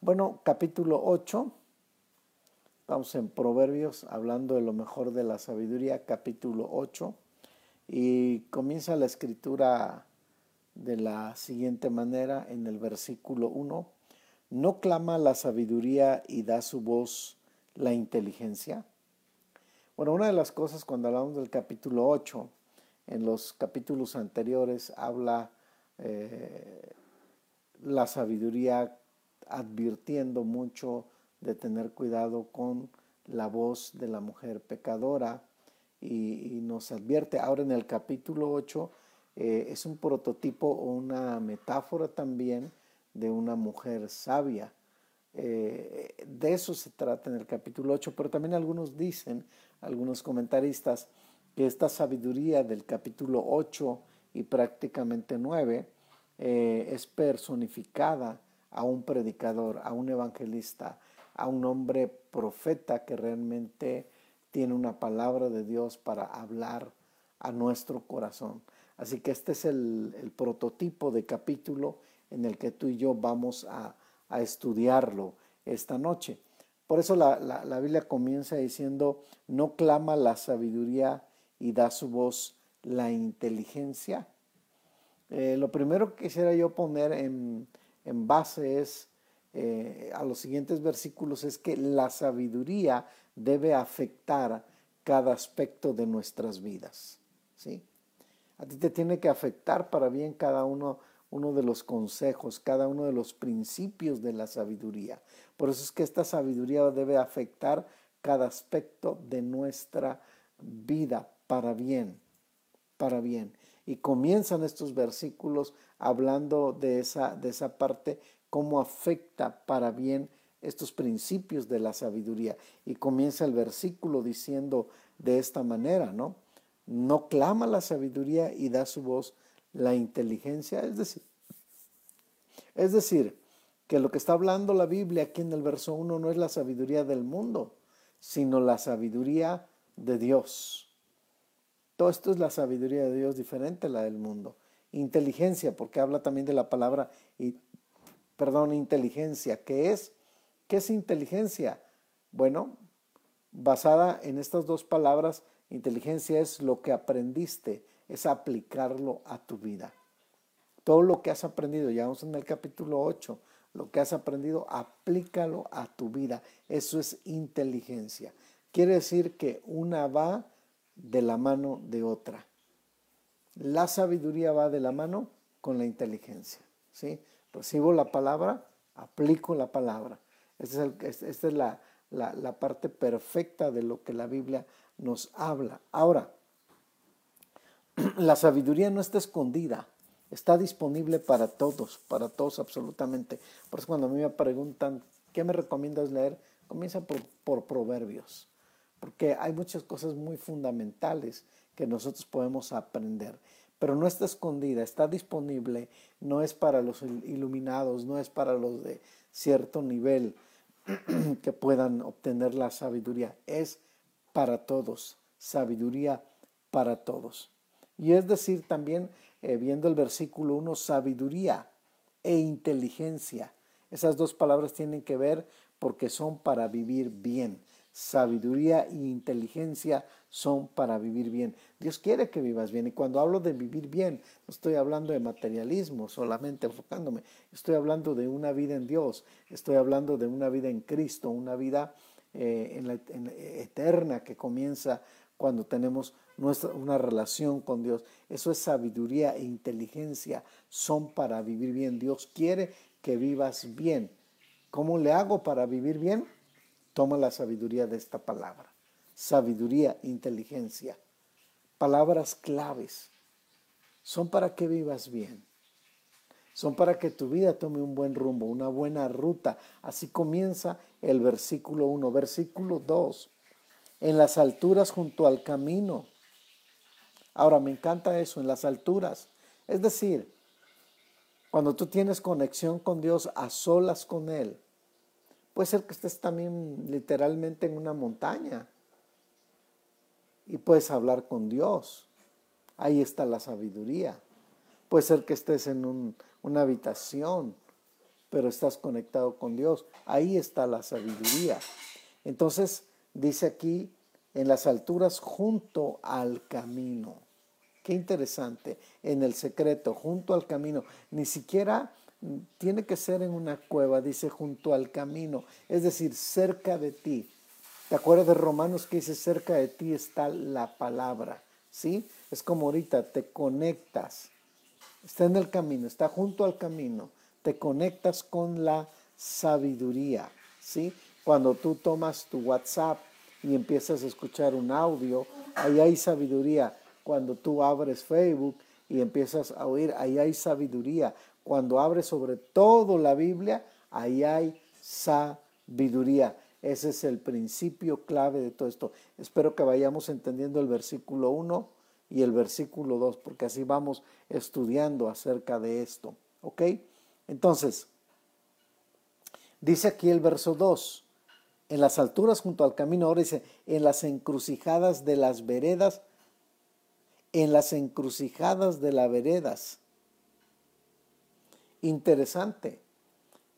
Bueno, capítulo 8. Estamos en Proverbios hablando de lo mejor de la sabiduría, capítulo 8. Y comienza la escritura de la siguiente manera en el versículo 1. ¿No clama la sabiduría y da su voz la inteligencia? Bueno, una de las cosas cuando hablamos del capítulo 8, en los capítulos anteriores habla eh, la sabiduría advirtiendo mucho de tener cuidado con la voz de la mujer pecadora y, nos advierte ahora en el capítulo 8 eh, es un prototipo o una metáfora también de una mujer sabia. Eh, de eso se trata en el capítulo 8, pero también algunos dicen, algunos comentaristas, que esta sabiduría del capítulo 8 y prácticamente 9 eh, es personificada a un predicador, a un evangelista, a un hombre profeta que realmente tiene una palabra de Dios para hablar a nuestro corazón. Así que este es el, prototipo de capítulo en el que tú y yo vamos a, estudiarlo esta noche. Por eso la, Biblia comienza diciendo, no clama la sabiduría y da su voz la inteligencia. Eh, lo primero que quisiera yo poner en, en base es eh, a los siguientes versículos es que la sabiduría debe afectar cada aspecto de nuestras vidas. ¿sí? A ti te tiene que afectar para bien cada uno, uno de los consejos, cada uno de los principios de la sabiduría. Por eso es que esta sabiduría debe afectar cada aspecto de nuestra vida para bien, para bien. Y comienzan estos versículos hablando de esa, de esa parte, cómo afecta para bien estos principios de la sabiduría. Y comienza el versículo diciendo de esta manera, ¿no? No clama la sabiduría y da su voz la inteligencia. Es decir, es decir, que lo que está hablando la Biblia aquí en el verso 1 no es la sabiduría del mundo, sino la sabiduría de Dios. Todo esto es la sabiduría de Dios diferente a la del mundo. Inteligencia, porque habla también de la palabra, perdón, inteligencia. ¿Qué es? ¿Qué es inteligencia? Bueno, basada en estas dos palabras, inteligencia es lo que aprendiste, es aplicarlo a tu vida. Todo lo que has aprendido, ya vamos en el capítulo 8, lo que has aprendido, aplícalo a tu vida. Eso es inteligencia. Quiere decir que una va de la mano de otra. La sabiduría va de la mano con la inteligencia. ¿sí? Recibo la palabra, aplico la palabra. Esta es, la, la parte perfecta de lo que la Biblia nos habla. Ahora, la sabiduría no está escondida, está disponible para todos, para todos absolutamente. Por eso cuando a mí me preguntan, ¿qué me recomiendas leer? Comienza por, por proverbios porque hay muchas cosas muy fundamentales que nosotros podemos aprender. Pero no está escondida, está disponible, no es para los iluminados, no es para los de cierto nivel que puedan obtener la sabiduría, es para todos, sabiduría para todos. Y es decir, también eh, viendo el versículo 1, sabiduría e inteligencia. Esas dos palabras tienen que ver porque son para vivir bien sabiduría e inteligencia son para vivir bien. Dios quiere que vivas bien. Y cuando hablo de vivir bien, no estoy hablando de materialismo, solamente enfocándome. Estoy hablando de una vida en Dios. Estoy hablando de una vida en Cristo, una vida eh, en la, eterna que comienza cuando tenemos nuestra, una relación con Dios. Eso es sabiduría e inteligencia. Son para vivir bien. Dios quiere que vivas bien. ¿Cómo le hago para vivir bien? Toma la sabiduría de esta palabra. Sabiduría, inteligencia. Palabras claves. Son para que vivas bien. Son para que tu vida tome un buen rumbo, una buena ruta. Así comienza el versículo 1. Versículo 2. En las alturas junto al camino. Ahora, me encanta eso, en las alturas. Es decir, cuando tú tienes conexión con Dios, a solas con Él, Puede ser que estés también literalmente en una montaña y puedes hablar con Dios. Ahí está la sabiduría. Puede ser que estés en una habitación pero estás conectado con Dios. Ahí está la sabiduría. Entonces, dice aquí, en las alturas junto al camino. Qué interesante, en el secreto, junto al camino. Ni siquiera tiene que ser en una cueva, dice junto al camino, es decir, cerca de ti. ¿Te acuerdas de Romanos que dice cerca de ti está la palabra? ¿Sí? Es como ahorita te conectas. Está en el camino, está junto al camino. Te conectas con la sabiduría. ¿Sí? Cuando tú tomas tu WhatsApp y empiezas a escuchar un audio, ahí hay sabiduría. Cuando tú abres Facebook y empiezas a oír, ahí hay sabiduría. Cuando abres sobre todo la Biblia, ahí hay sabiduría. Ese es el principio clave de todo esto. Espero que vayamos entendiendo el versículo 1 y el versículo 2, porque así vamos estudiando acerca de esto. ¿Ok? Entonces, dice aquí el verso 2, en las alturas junto al camino, ahora dice, en las encrucijadas de las veredas, en las encrucijadas de las veredas interesante,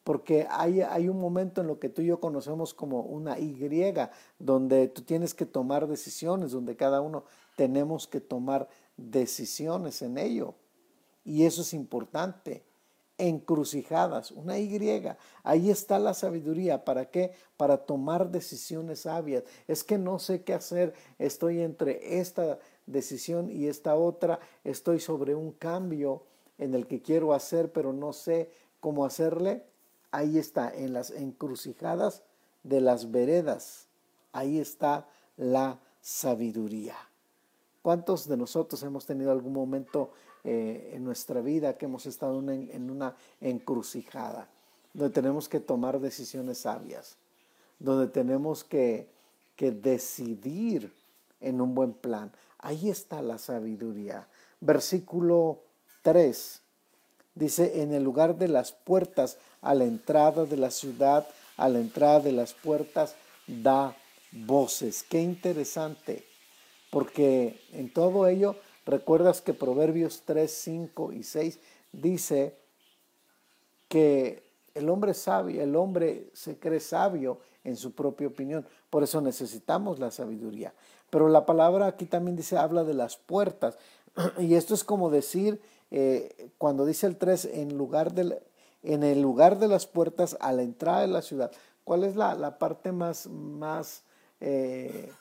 porque hay, hay, un momento en lo que tú y yo conocemos como una Y, donde tú tienes que tomar decisiones, donde cada uno tenemos que tomar decisiones en ello. Y eso es importante. Encrucijadas, una Y. Ahí está la sabiduría. ¿Para qué? Para tomar decisiones sabias. Es que no sé qué hacer. Estoy entre esta decisión y esta otra. Estoy sobre un cambio en el que quiero hacer, pero no sé cómo hacerle, ahí está, en las encrucijadas de las veredas, ahí está la sabiduría. ¿Cuántos de nosotros hemos tenido algún momento eh, en nuestra vida que hemos estado en una encrucijada, donde tenemos que tomar decisiones sabias, donde tenemos que, que decidir en un buen plan? Ahí está la sabiduría. Versículo 3. Dice, en el lugar de las puertas, a la entrada de la ciudad, a la entrada de las puertas, da voces. Qué interesante, porque en todo ello, recuerdas que Proverbios 3, 5 y 6 dice que el hombre sabio, el hombre se cree sabio en su propia opinión. Por eso necesitamos la sabiduría. Pero la palabra aquí también dice, habla de las puertas. Y esto es como decir eh, cuando dice el 3, en, lugar en el lugar de las puertas a la entrada de la ciudad, ¿cuál es la, parte más, más eh,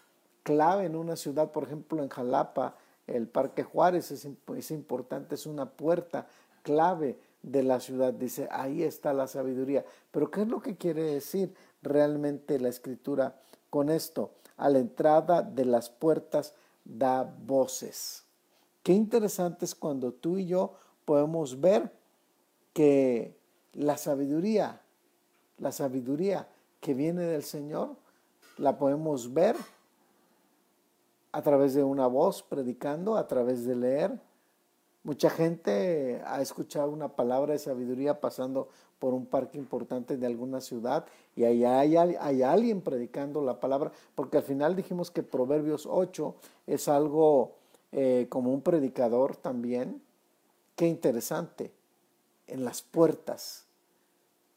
clave en una ciudad? Por ejemplo, en Jalapa, el Parque Juárez es, es importante, es una puerta clave de la ciudad. Dice, ahí está la sabiduría. Pero ¿qué es lo que quiere decir realmente la escritura con esto? A la entrada de las puertas da voces. Qué interesante es cuando tú y yo podemos ver que la sabiduría, la sabiduría que viene del Señor, la podemos ver a través de una voz predicando, a través de leer. Mucha gente ha escuchado una palabra de sabiduría pasando por un parque importante de alguna ciudad y ahí hay, hay, alguien predicando la palabra, porque al final dijimos que Proverbios 8 es algo eh, como un predicador también. Qué interesante, en las puertas.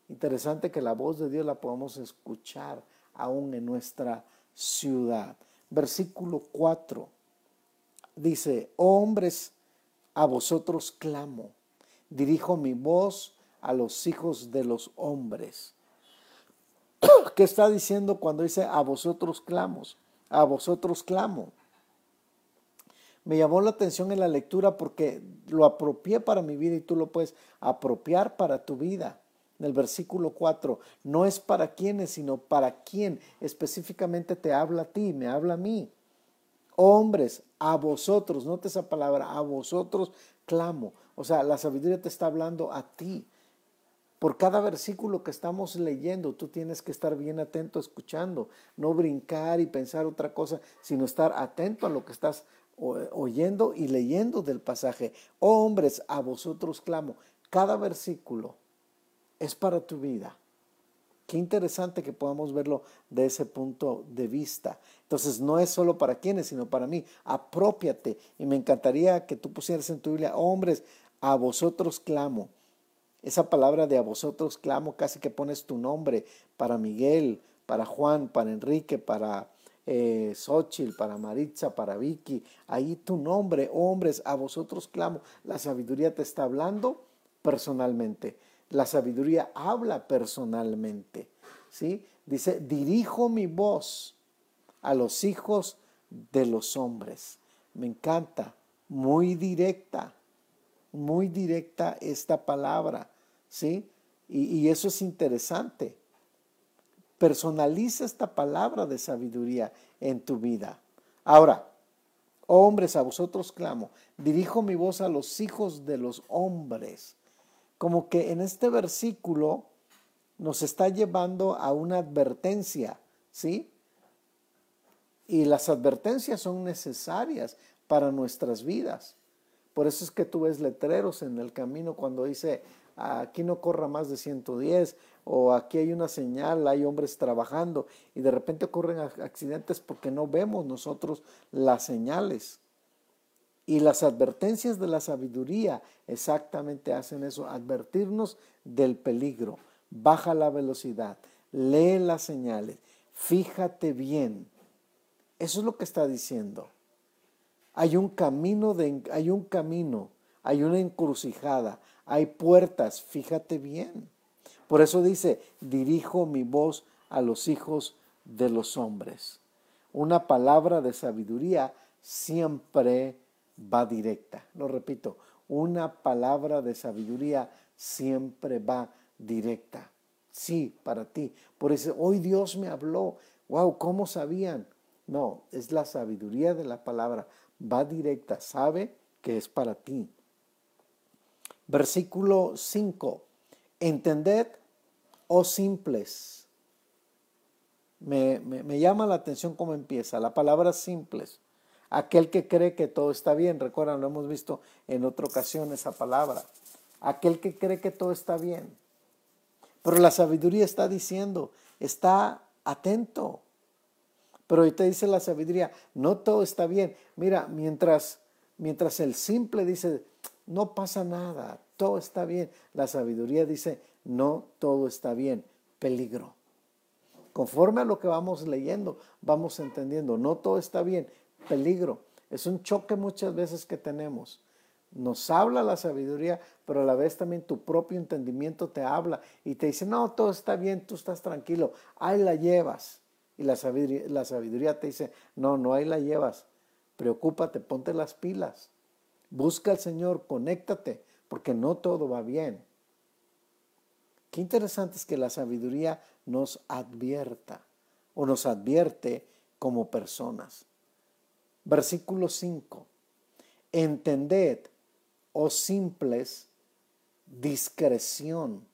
Interesante que la voz de Dios la podamos escuchar aún en nuestra ciudad. Versículo 4 dice, oh hombres, a vosotros clamo, dirijo mi voz a los hijos de los hombres. ¿Qué está diciendo cuando dice a vosotros clamos? A vosotros clamo me llamó la atención en la lectura porque lo apropié para mi vida y tú lo puedes apropiar para tu vida. En el versículo 4, no es para quienes, sino para quién específicamente te habla a ti, me habla a mí. Hombres, a vosotros, note esa palabra, a vosotros clamo. O sea, la sabiduría te está hablando a ti. Por cada versículo que estamos leyendo, tú tienes que estar bien atento escuchando, no brincar y pensar otra cosa, sino estar atento a lo que estás oyendo y leyendo del pasaje. Oh hombres, a vosotros clamo. Cada versículo es para tu vida. Qué interesante que podamos verlo de ese punto de vista. Entonces no es solo para quienes, sino para mí. Apropiate. Y me encantaría que tú pusieras en tu Biblia, hombres, a vosotros clamo. Esa palabra de a vosotros clamo, casi que pones tu nombre para Miguel, para Juan, para Enrique, para eh, para Maritza, para Vicky. Ahí tu nombre, hombres, a vosotros clamo. La sabiduría te está hablando personalmente. La sabiduría habla personalmente. ¿sí? Dice, dirijo mi voz a los hijos de los hombres. Me encanta, muy directa, muy directa esta palabra, ¿sí? Y eso es interesante. Personaliza esta palabra de sabiduría en tu vida. Ahora, hombres, a vosotros clamo, dirijo mi voz a los hijos de los hombres. Como que en este versículo nos está llevando a una advertencia, ¿sí? Y las advertencias son necesarias para nuestras vidas. Por eso es que tú ves letreros en el camino cuando dice, aquí no corra más de 110 o aquí hay una señal, hay hombres trabajando y de repente ocurren accidentes porque no vemos nosotros las señales. Y las advertencias de la sabiduría exactamente hacen eso, advertirnos del peligro. Baja la velocidad, lee las señales, fíjate bien. Eso es lo que está diciendo. Hay un camino, de, hay un camino, hay una encrucijada, hay puertas, fíjate bien. Por eso dice, dirijo mi voz a los hijos de los hombres. Una palabra de sabiduría siempre va directa. Lo repito, una palabra de sabiduría siempre va directa. Sí, para ti. Por eso hoy Dios me habló. Wow, ¿cómo sabían? No, es la sabiduría de la palabra. Va directa, sabe que es para ti. Versículo 5. Entended, oh simples. Me, me, llama la atención cómo empieza. La palabra simples. Aquel que cree que todo está bien. Recuerdan, lo hemos visto en otra ocasión esa palabra. Aquel que cree que todo está bien. Pero la sabiduría está diciendo, está atento. Pero ahorita dice la sabiduría, no todo está bien. Mira, mientras, mientras el simple dice, no pasa nada, todo está bien. La sabiduría dice, no todo está bien, peligro. Conforme a lo que vamos leyendo, vamos entendiendo, no todo está bien, peligro. Es un choque muchas veces que tenemos. Nos habla la sabiduría, pero a la vez también tu propio entendimiento te habla y te dice, no, todo está bien, tú estás tranquilo, ahí la llevas. Y la sabiduría, la sabiduría te dice, no, no ahí la llevas, preocúpate, ponte las pilas. Busca al Señor, conéctate, porque no todo va bien. Qué interesante es que la sabiduría nos advierta o nos advierte como personas. Versículo 5. Entended, oh simples, discreción,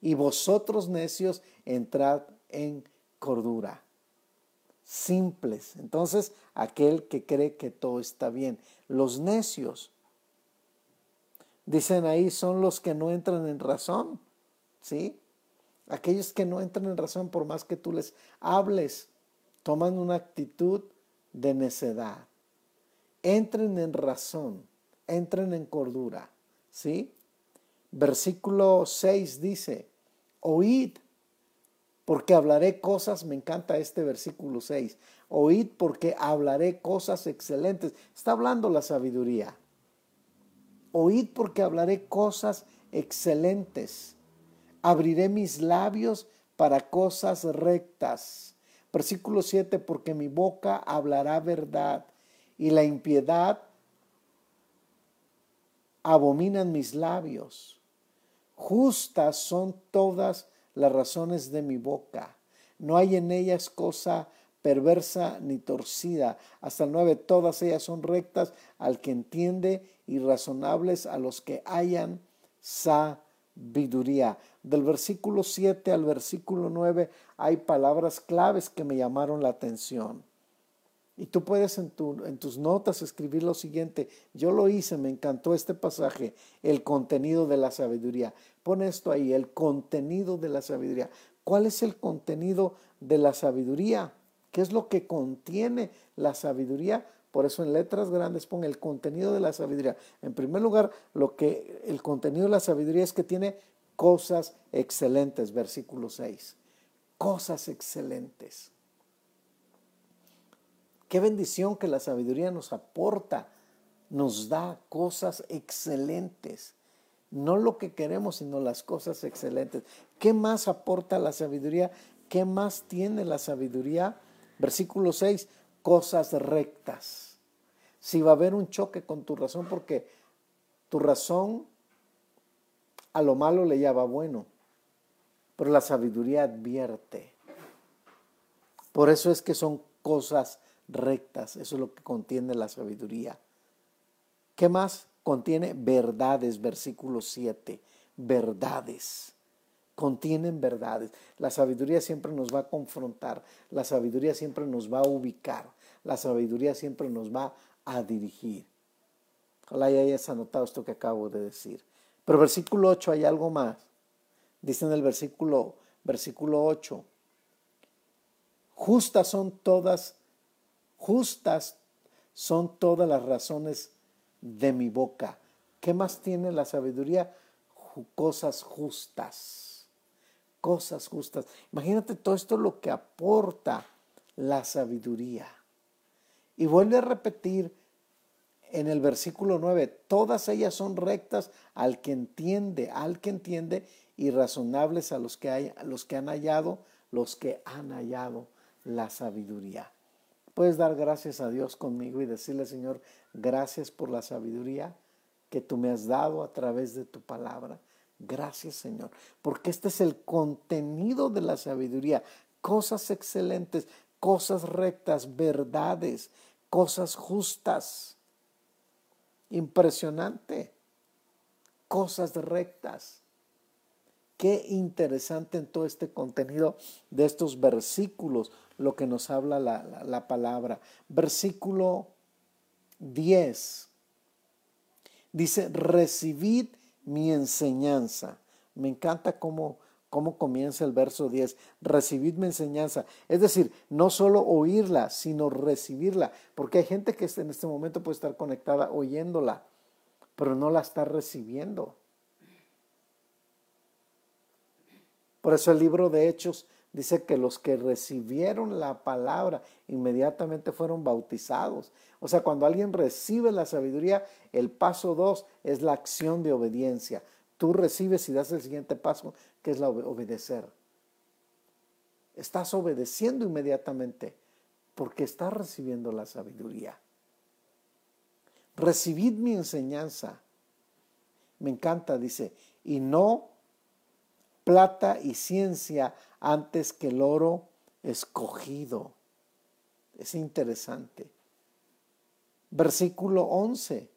y vosotros necios entrad en cordura simples. Entonces, aquel que cree que todo está bien. Los necios, dicen ahí, son los que no entran en razón. ¿Sí? Aquellos que no entran en razón por más que tú les hables, toman una actitud de necedad. Entren en razón, entren en cordura. ¿Sí? Versículo 6 dice, oíd porque hablaré cosas, me encanta este versículo 6, oíd porque hablaré cosas excelentes. Está hablando la sabiduría. Oíd porque hablaré cosas excelentes. Abriré mis labios para cosas rectas. Versículo 7, porque mi boca hablará verdad y la impiedad abominan mis labios. Justas son todas las razones de mi boca. No hay en ellas cosa perversa ni torcida. Hasta el 9, todas ellas son rectas al que entiende y razonables a los que hayan sabiduría. Del versículo 7 al versículo 9 hay palabras claves que me llamaron la atención. Y tú puedes en, en, tus notas escribir lo siguiente. Yo lo hice, me encantó este pasaje, el contenido de la sabiduría. Pon esto ahí, el contenido de la sabiduría. ¿Cuál es el contenido de la sabiduría? ¿Qué es lo que contiene la sabiduría? Por eso en letras grandes pone el contenido de la sabiduría. En primer lugar, lo que el contenido de la sabiduría es que tiene cosas excelentes, versículo 6. Cosas excelentes. Qué bendición que la sabiduría nos aporta, nos da cosas excelentes. No lo que queremos, sino las cosas excelentes. ¿Qué más aporta la sabiduría? ¿Qué más tiene la sabiduría? Versículo 6, cosas rectas. Si va a haber un choque con tu razón, porque tu razón a lo malo le llama bueno, pero la sabiduría advierte. Por eso es que son cosas rectas. Eso es lo que contiene la sabiduría. ¿Qué más? Contiene verdades, versículo 7. Verdades. Contienen verdades. La sabiduría siempre nos va a confrontar. La sabiduría siempre nos va a ubicar. La sabiduría siempre nos va a dirigir. Ojalá ya hayas anotado esto que acabo de decir. Pero versículo 8 hay algo más. Dice en el versículo, versículo 8. Justas son todas Justas son todas las razones de mi boca. ¿Qué más tiene la sabiduría? Cosas justas. Cosas justas. Imagínate todo esto lo que aporta la sabiduría. Y vuelve a repetir en el versículo 9, todas ellas son rectas al que entiende, al que entiende y razonables a los que, hay, los que han hallado, los que han hallado la sabiduría. Puedes dar gracias a Dios conmigo y decirle, Señor, gracias por la sabiduría que tú me has dado a través de tu palabra. Gracias, Señor, porque este es el contenido de la sabiduría. Cosas excelentes, cosas rectas, verdades, cosas justas. Impresionante. Cosas rectas. Qué interesante en todo este contenido de estos versículos lo que nos habla la, palabra. Versículo 10 dice, recibid mi enseñanza. Me encanta cómo, cómo comienza el verso 10. Recibid mi enseñanza. Es decir, no solo oírla, sino recibirla. Porque hay gente que en este momento puede estar conectada oyéndola, pero no la está recibiendo. Por eso el libro de Hechos dice que los que recibieron la palabra inmediatamente fueron bautizados. O sea, cuando alguien recibe la sabiduría, el paso dos es la acción de obediencia. Tú recibes y das el siguiente paso, que es la obedecer. Estás obedeciendo inmediatamente porque estás recibiendo la sabiduría. Recibid mi enseñanza. Me encanta, dice, y no plata y ciencia antes que el oro escogido. Es interesante. Versículo 11.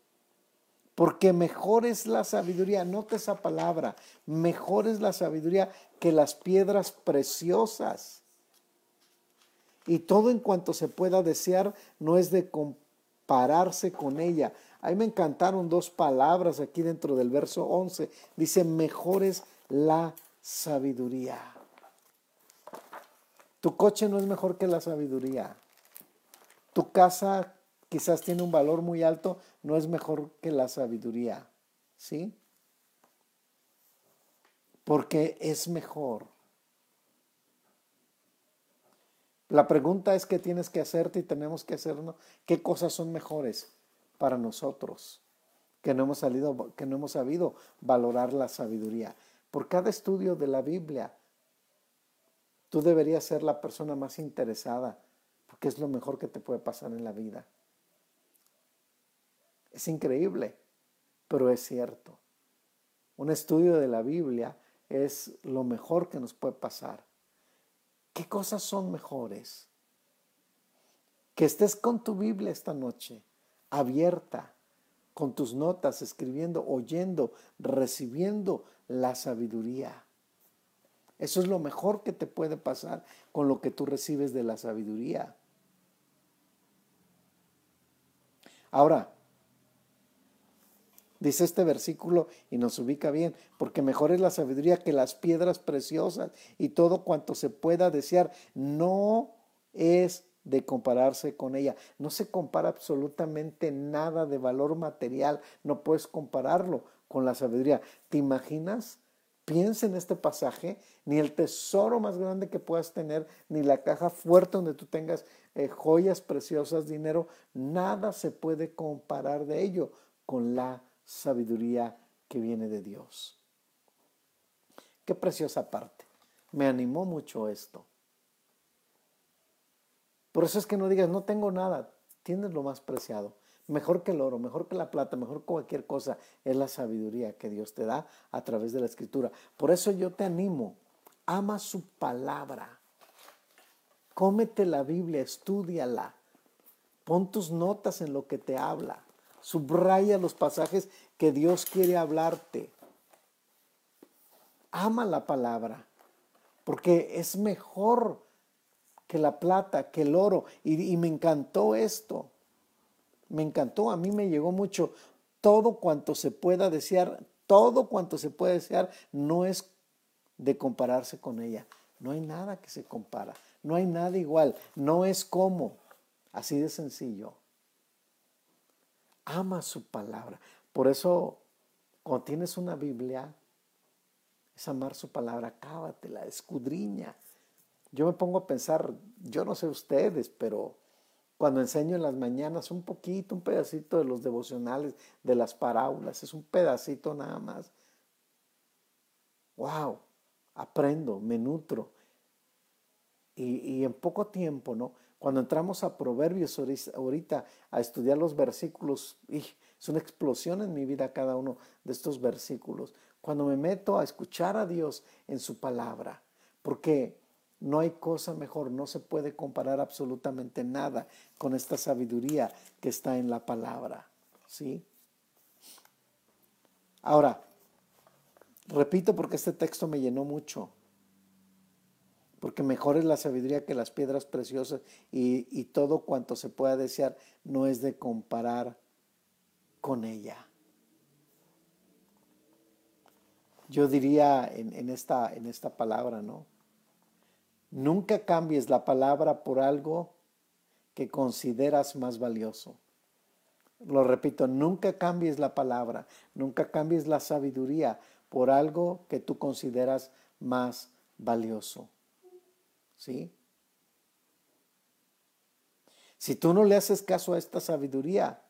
Porque mejor es la sabiduría, nota esa palabra, mejor es la sabiduría que las piedras preciosas. Y todo en cuanto se pueda desear no es de compararse con ella. A mí me encantaron dos palabras aquí dentro del verso 11. Dice, mejor es la sabiduría. Tu coche no es mejor que la sabiduría. Tu casa quizás tiene un valor muy alto, no es mejor que la sabiduría. ¿Sí? Porque es mejor. La pregunta es qué tienes que hacerte y tenemos que hacernos, qué cosas son mejores para nosotros, que no hemos salido, que no hemos sabido valorar la sabiduría. Por cada estudio de la Biblia, tú deberías ser la persona más interesada, porque es lo mejor que te puede pasar en la vida. Es increíble, pero es cierto. Un estudio de la Biblia es lo mejor que nos puede pasar. ¿Qué cosas son mejores? Que estés con tu Biblia esta noche, abierta, con tus notas, escribiendo, oyendo, recibiendo la sabiduría. Eso es lo mejor que te puede pasar con lo que tú recibes de la sabiduría. Ahora, dice este versículo y nos ubica bien, porque mejor es la sabiduría que las piedras preciosas y todo cuanto se pueda desear. No es de compararse con ella. No se compara absolutamente nada de valor material, no puedes compararlo con la sabiduría. ¿Te imaginas? Piensa en este pasaje, ni el tesoro más grande que puedas tener, ni la caja fuerte donde tú tengas eh, joyas preciosas, dinero, nada se puede comparar de ello con la sabiduría que viene de Dios. Qué preciosa parte. Me animó mucho esto. Por eso es que no digas, no tengo nada, tienes lo más preciado. Mejor que el oro, mejor que la plata, mejor que cualquier cosa, es la sabiduría que Dios te da a través de la escritura. Por eso yo te animo, ama su palabra. Cómete la Biblia, estudiala. Pon tus notas en lo que te habla. Subraya los pasajes que Dios quiere hablarte. Ama la palabra, porque es mejor que la plata, que el oro. Y, me encantó esto. Me encantó, a mí me llegó mucho. Todo cuanto se pueda desear, todo cuanto se puede desear, no es de compararse con ella. No hay nada que se compara. No hay nada igual. No es como. Así de sencillo. Ama su palabra. Por eso, cuando tienes una Biblia, es amar su palabra. Cábatela, escudriña. Yo me pongo a pensar, yo no sé ustedes, pero cuando enseño en las mañanas un poquito, un pedacito de los devocionales, de las parábolas, es un pedacito nada más. ¡Wow! Aprendo, me nutro. Y, en poco tiempo, ¿no? Cuando entramos a Proverbios ahorita a estudiar los versículos, es una explosión en mi vida cada uno de estos versículos. Cuando me meto a escuchar a Dios en su palabra, porque no hay cosa mejor, no se puede comparar absolutamente nada con esta sabiduría que está en la palabra. ¿Sí? Ahora, repito porque este texto me llenó mucho. Porque mejor es la sabiduría que las piedras preciosas y, todo cuanto se pueda desear no es de comparar con ella. Yo diría en, en, esta, en esta palabra, ¿no? Nunca cambies la palabra por algo que consideras más valioso. Lo repito, nunca cambies la palabra, nunca cambies la sabiduría por algo que tú consideras más valioso. ¿Sí? Si tú no le haces caso a esta sabiduría,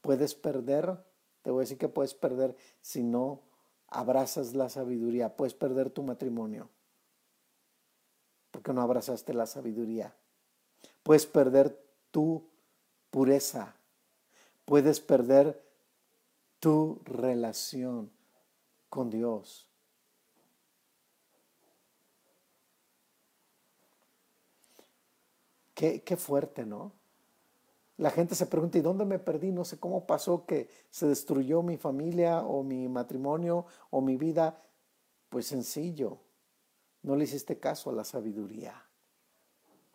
puedes perder, te voy a decir que puedes perder si no abrazas la sabiduría, puedes perder tu matrimonio porque no abrazaste la sabiduría. Puedes perder tu pureza. Puedes perder tu relación con Dios. Qué, fuerte, ¿no? La gente se pregunta, ¿y dónde me perdí? No sé cómo pasó que se destruyó mi familia o mi matrimonio o mi vida. Pues sencillo, no le hiciste caso a la sabiduría.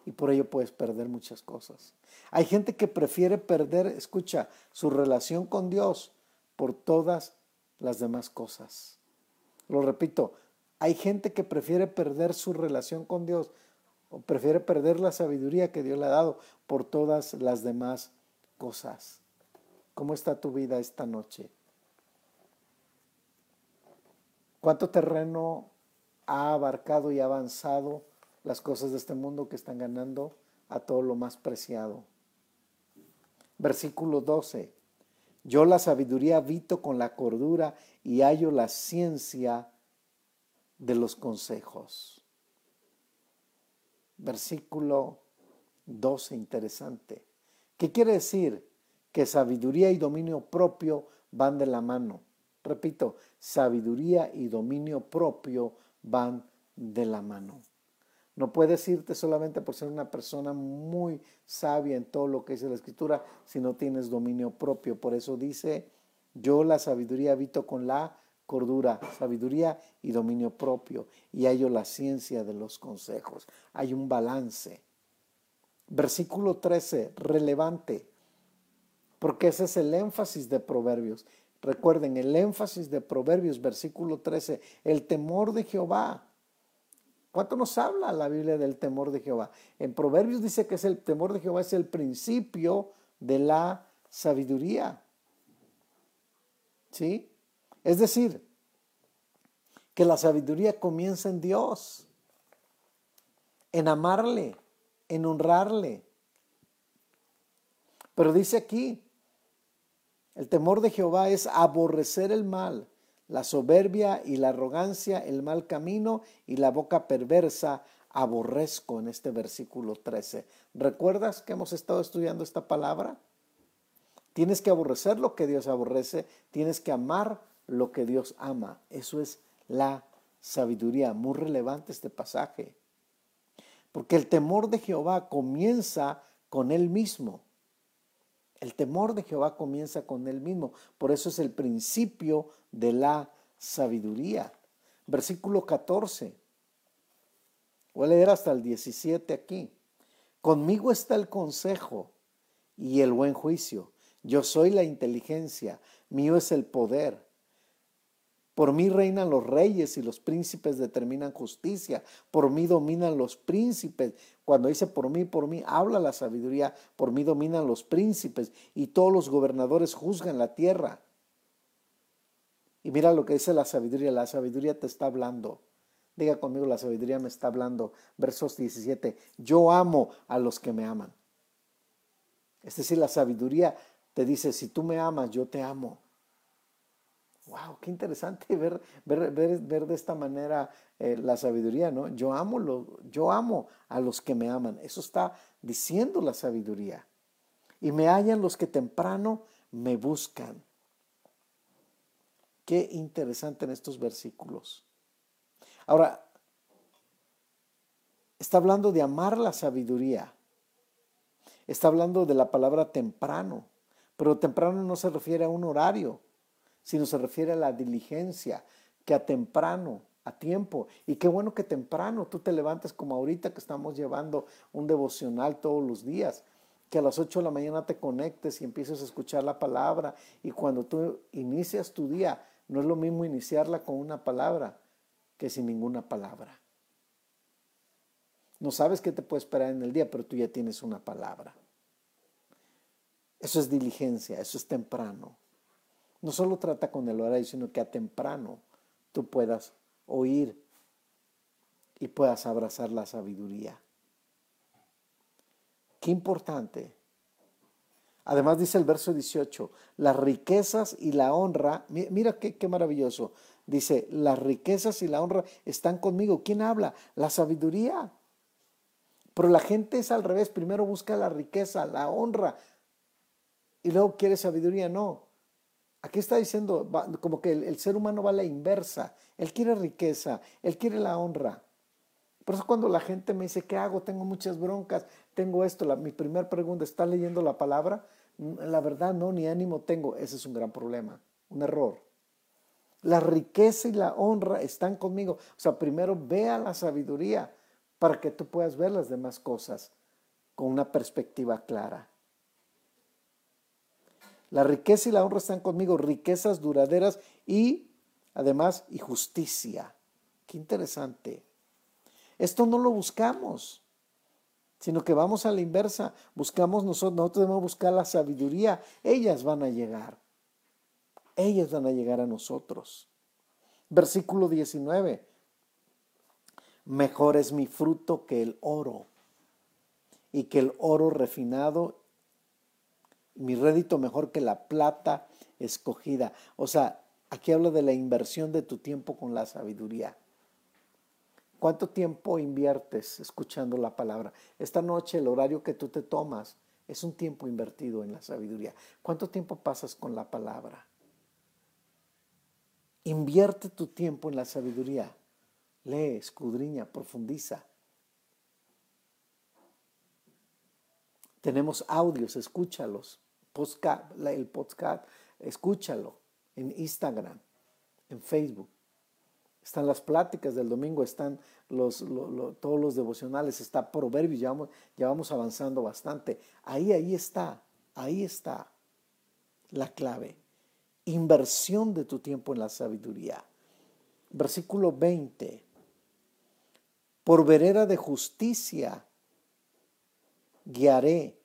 Y por ello puedes perder muchas cosas. Hay gente que prefiere perder, escucha, su relación con Dios por todas las demás cosas. Lo repito, hay gente que prefiere perder su relación con Dios o prefiere perder la sabiduría que Dios le ha dado por todas las demás cosas. ¿Cómo está tu vida esta noche? ¿Cuánto terreno ha abarcado y avanzado las cosas de este mundo que están ganando a todo lo más preciado. Versículo 12. Yo la sabiduría habito con la cordura y hallo la ciencia de los consejos. Versículo 12, interesante. ¿Qué quiere decir? Que sabiduría y dominio propio van de la mano. Repito, sabiduría y dominio propio van de la mano. No puedes irte solamente por ser una persona muy sabia en todo lo que dice la escritura si no tienes dominio propio. Por eso dice, yo la sabiduría habito con la cordura, sabiduría y dominio propio. Y hallo la ciencia de los consejos. Hay un balance. Versículo 13, relevante, porque ese es el énfasis de Proverbios. Recuerden, el énfasis de Proverbios, versículo 13, el temor de Jehová. ¿Cuánto nos habla la Biblia del temor de Jehová? En Proverbios dice que es el temor de Jehová es el principio de la sabiduría. ¿Sí? Es decir, que la sabiduría comienza en Dios, en amarle, en honrarle. Pero dice aquí, el temor de Jehová es aborrecer el mal, la soberbia y la arrogancia, el mal camino y la boca perversa, aborrezco en este versículo 13. ¿Recuerdas que hemos estado estudiando esta palabra? Tienes que aborrecer lo que Dios aborrece, tienes que amar lo que Dios ama. Eso es la sabiduría. Muy relevante este pasaje. Porque el temor de Jehová comienza con él mismo. El temor de Jehová comienza con él mismo. Por eso es el principio de la sabiduría. Versículo 14. Voy a leer hasta el 17 aquí. Conmigo está el consejo y el buen juicio. Yo soy la inteligencia, mío es el poder. Por mí reinan los reyes y los príncipes determinan justicia. Por mí dominan los príncipes. Cuando dice por mí, por mí, habla la sabiduría. Por mí dominan los príncipes y todos los gobernadores juzgan la tierra. Y mira lo que dice la sabiduría. La sabiduría te está hablando. Diga conmigo, la sabiduría me está hablando. Versos 17. Yo amo a los que me aman. Es decir, la sabiduría te dice, si tú me amas, yo te amo. Wow, qué interesante ver, ver, ver, de esta manera eh, la sabiduría, ¿no? Yo amo, lo, yo amo a los que me aman. Eso está diciendo la sabiduría. Y me hallan los que temprano me buscan. Qué interesante en estos versículos. Ahora, está hablando de amar la sabiduría. Está hablando de la palabra temprano. Pero temprano no se refiere a un horario sino se refiere a la diligencia, que a temprano, a tiempo. Y qué bueno que temprano tú te levantes como ahorita que estamos llevando un devocional todos los días, que a las 8 de la mañana te conectes y empieces a escuchar la palabra y cuando tú inicias tu día, no es lo mismo iniciarla con una palabra que sin ninguna palabra. No sabes qué te puede esperar en el día, pero tú ya tienes una palabra. Eso es diligencia, eso es temprano. No solo trata con el horario, sino que a temprano tú puedas oír y puedas abrazar la sabiduría. Qué importante. Además dice el verso 18, las riquezas y la honra, mira qué, qué maravilloso. Dice, las riquezas y la honra están conmigo. ¿Quién habla? La sabiduría. Pero la gente es al revés. Primero busca la riqueza, la honra. Y luego quiere sabiduría. No. Aquí está diciendo como que el, ser humano va a la inversa. Él quiere riqueza, él quiere la honra. Por eso cuando la gente me dice, ¿qué hago? Tengo muchas broncas, tengo esto. mi primera pregunta, ¿está leyendo la palabra? Mm, la verdad no, ni ánimo tengo. Ese es un gran problema, un error. La riqueza y la honra están conmigo. O sea, primero vea la sabiduría para que tú puedas ver las demás cosas con una perspectiva clara. La riqueza y la honra están conmigo, riquezas duraderas y además y justicia. Qué interesante. Esto no lo buscamos, sino que vamos a la inversa. Buscamos nosotros, nosotros debemos buscar la sabiduría. Ellas van a llegar. Ellas van a llegar a nosotros. Versículo 19. Mejor es mi fruto que el oro, y que el oro refinado mi rédito mejor que la plata escogida. O sea, aquí hablo de la inversión de tu tiempo con la sabiduría. ¿Cuánto tiempo inviertes escuchando la palabra? Esta noche el horario que tú te tomas es un tiempo invertido en la sabiduría. ¿Cuánto tiempo pasas con la palabra? Invierte tu tiempo en la sabiduría. Lee, escudriña, profundiza. Tenemos audios, escúchalos el podcast, escúchalo en Instagram, en Facebook. Están las pláticas del domingo, están los, todos los devocionales, está Proverbios, ya vamos, ya vamos avanzando bastante. Ahí, ahí está, ahí está la clave. Inversión de tu tiempo en la sabiduría. Versículo 20. Por vereda de justicia guiaré,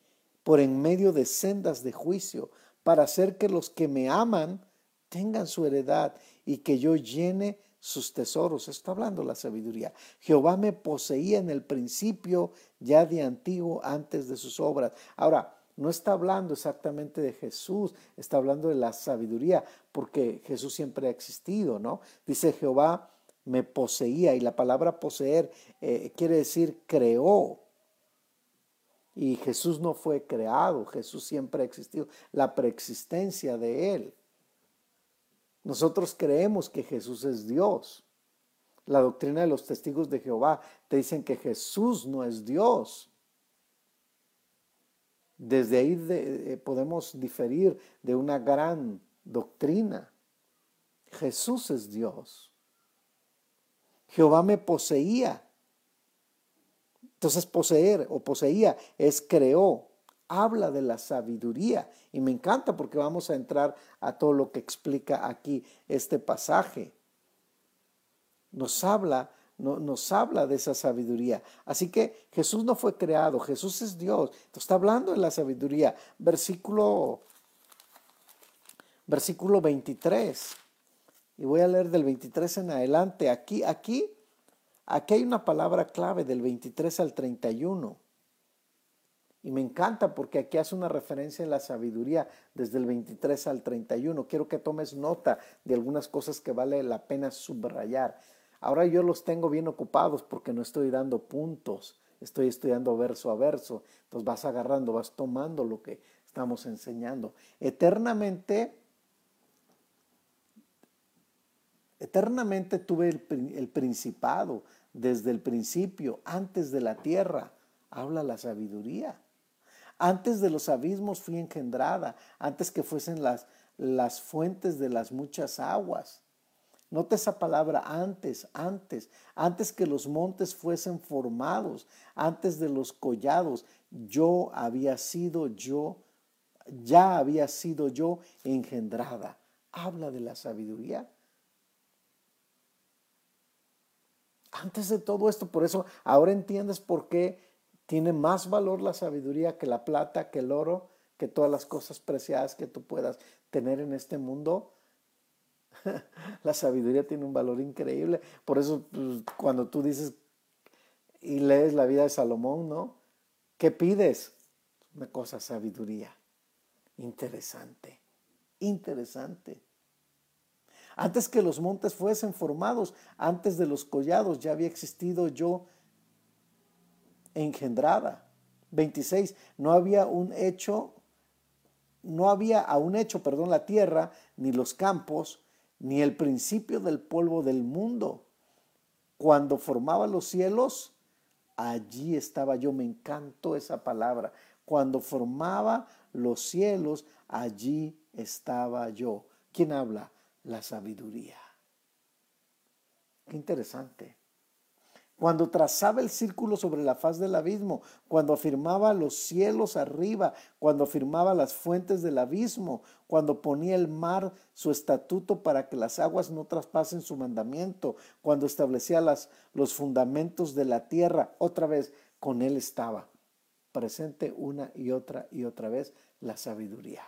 por en medio de sendas de juicio, para hacer que los que me aman tengan su heredad y que yo llene sus tesoros. Está hablando la sabiduría. Jehová me poseía en el principio, ya de antiguo, antes de sus obras. Ahora, no está hablando exactamente de Jesús, está hablando de la sabiduría, porque Jesús siempre ha existido, ¿no? Dice Jehová me poseía y la palabra poseer eh, quiere decir creó. Y Jesús no fue creado, Jesús siempre ha existido, la preexistencia de Él. Nosotros creemos que Jesús es Dios. La doctrina de los testigos de Jehová te dicen que Jesús no es Dios. Desde ahí eh, podemos diferir de una gran doctrina. Jesús es Dios. Jehová me poseía. Entonces poseer o poseía es creó, habla de la sabiduría. Y me encanta porque vamos a entrar a todo lo que explica aquí este pasaje. Nos habla, nos habla de esa sabiduría. Así que Jesús no fue creado, Jesús es Dios. Entonces está hablando de la sabiduría. Versículo, versículo 23. Y voy a leer del 23 en adelante. Aquí, aquí, aquí hay una palabra clave del 23 al 31. Y me encanta porque aquí hace una referencia en la sabiduría desde el 23 al 31. Quiero que tomes nota de algunas cosas que vale la pena subrayar. Ahora yo los tengo bien ocupados porque no estoy dando puntos, estoy estudiando verso a verso. Entonces vas agarrando, vas tomando lo que estamos enseñando. Eternamente, eternamente tuve el, el principado desde el principio, antes de la tierra. Habla la sabiduría. Antes de los abismos fui engendrada, antes que fuesen las, las fuentes de las muchas aguas. Nota esa palabra antes, antes, antes que los montes fuesen formados, antes de los collados, yo había sido yo, ya había sido yo engendrada. Habla de la sabiduría. Antes de todo esto, por eso ahora entiendes por qué tiene más valor la sabiduría que la plata, que el oro, que todas las cosas preciadas que tú puedas tener en este mundo. la sabiduría tiene un valor increíble. Por eso pues, cuando tú dices y lees la vida de Salomón, ¿no? ¿Qué pides? Una cosa, sabiduría. Interesante, interesante. Antes que los montes fuesen formados, antes de los collados, ya había existido yo engendrada. 26. No había un hecho, no había aún hecho, perdón, la tierra, ni los campos, ni el principio del polvo del mundo. Cuando formaba los cielos, allí estaba yo. Me encantó esa palabra. Cuando formaba los cielos, allí estaba yo. ¿Quién habla? La sabiduría. Qué interesante cuando trazaba el círculo sobre la faz del abismo, cuando afirmaba los cielos arriba, cuando afirmaba las fuentes del abismo, cuando ponía el mar su estatuto para que las aguas no traspasen su mandamiento, cuando establecía las, los fundamentos de la tierra, otra vez con él estaba, presente una y otra y otra vez la sabiduría.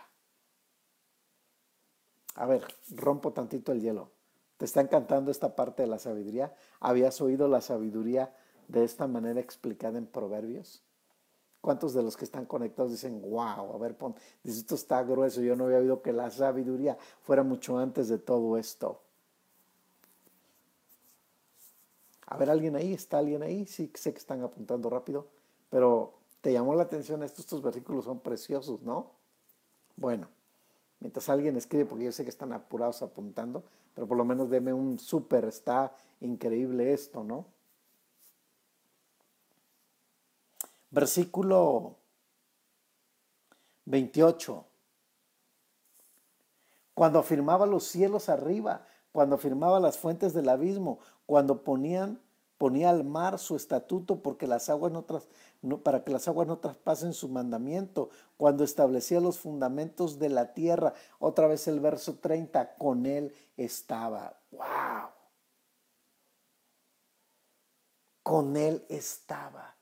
A ver, rompo tantito el hielo. ¿Te está encantando esta parte de la sabiduría? ¿Habías oído la sabiduría de esta manera explicada en Proverbios? ¿Cuántos de los que están conectados dicen, wow, a ver, pon, dice, esto está grueso, yo no había oído que la sabiduría fuera mucho antes de todo esto? A ver, ¿alguien ahí? ¿Está alguien ahí? Sí, sé que están apuntando rápido, pero te llamó la atención esto, estos versículos son preciosos, ¿no? Bueno, mientras alguien escribe, porque yo sé que están apurados apuntando, pero por lo menos deme un súper, está increíble esto, ¿no? Versículo 28. Cuando afirmaba los cielos arriba, cuando afirmaba las fuentes del abismo, cuando ponían ponía al mar su estatuto porque las aguas no, para que las aguas no traspasen su mandamiento, cuando establecía los fundamentos de la tierra, otra vez el verso 30, con él estaba. ¡Wow! con él estaba.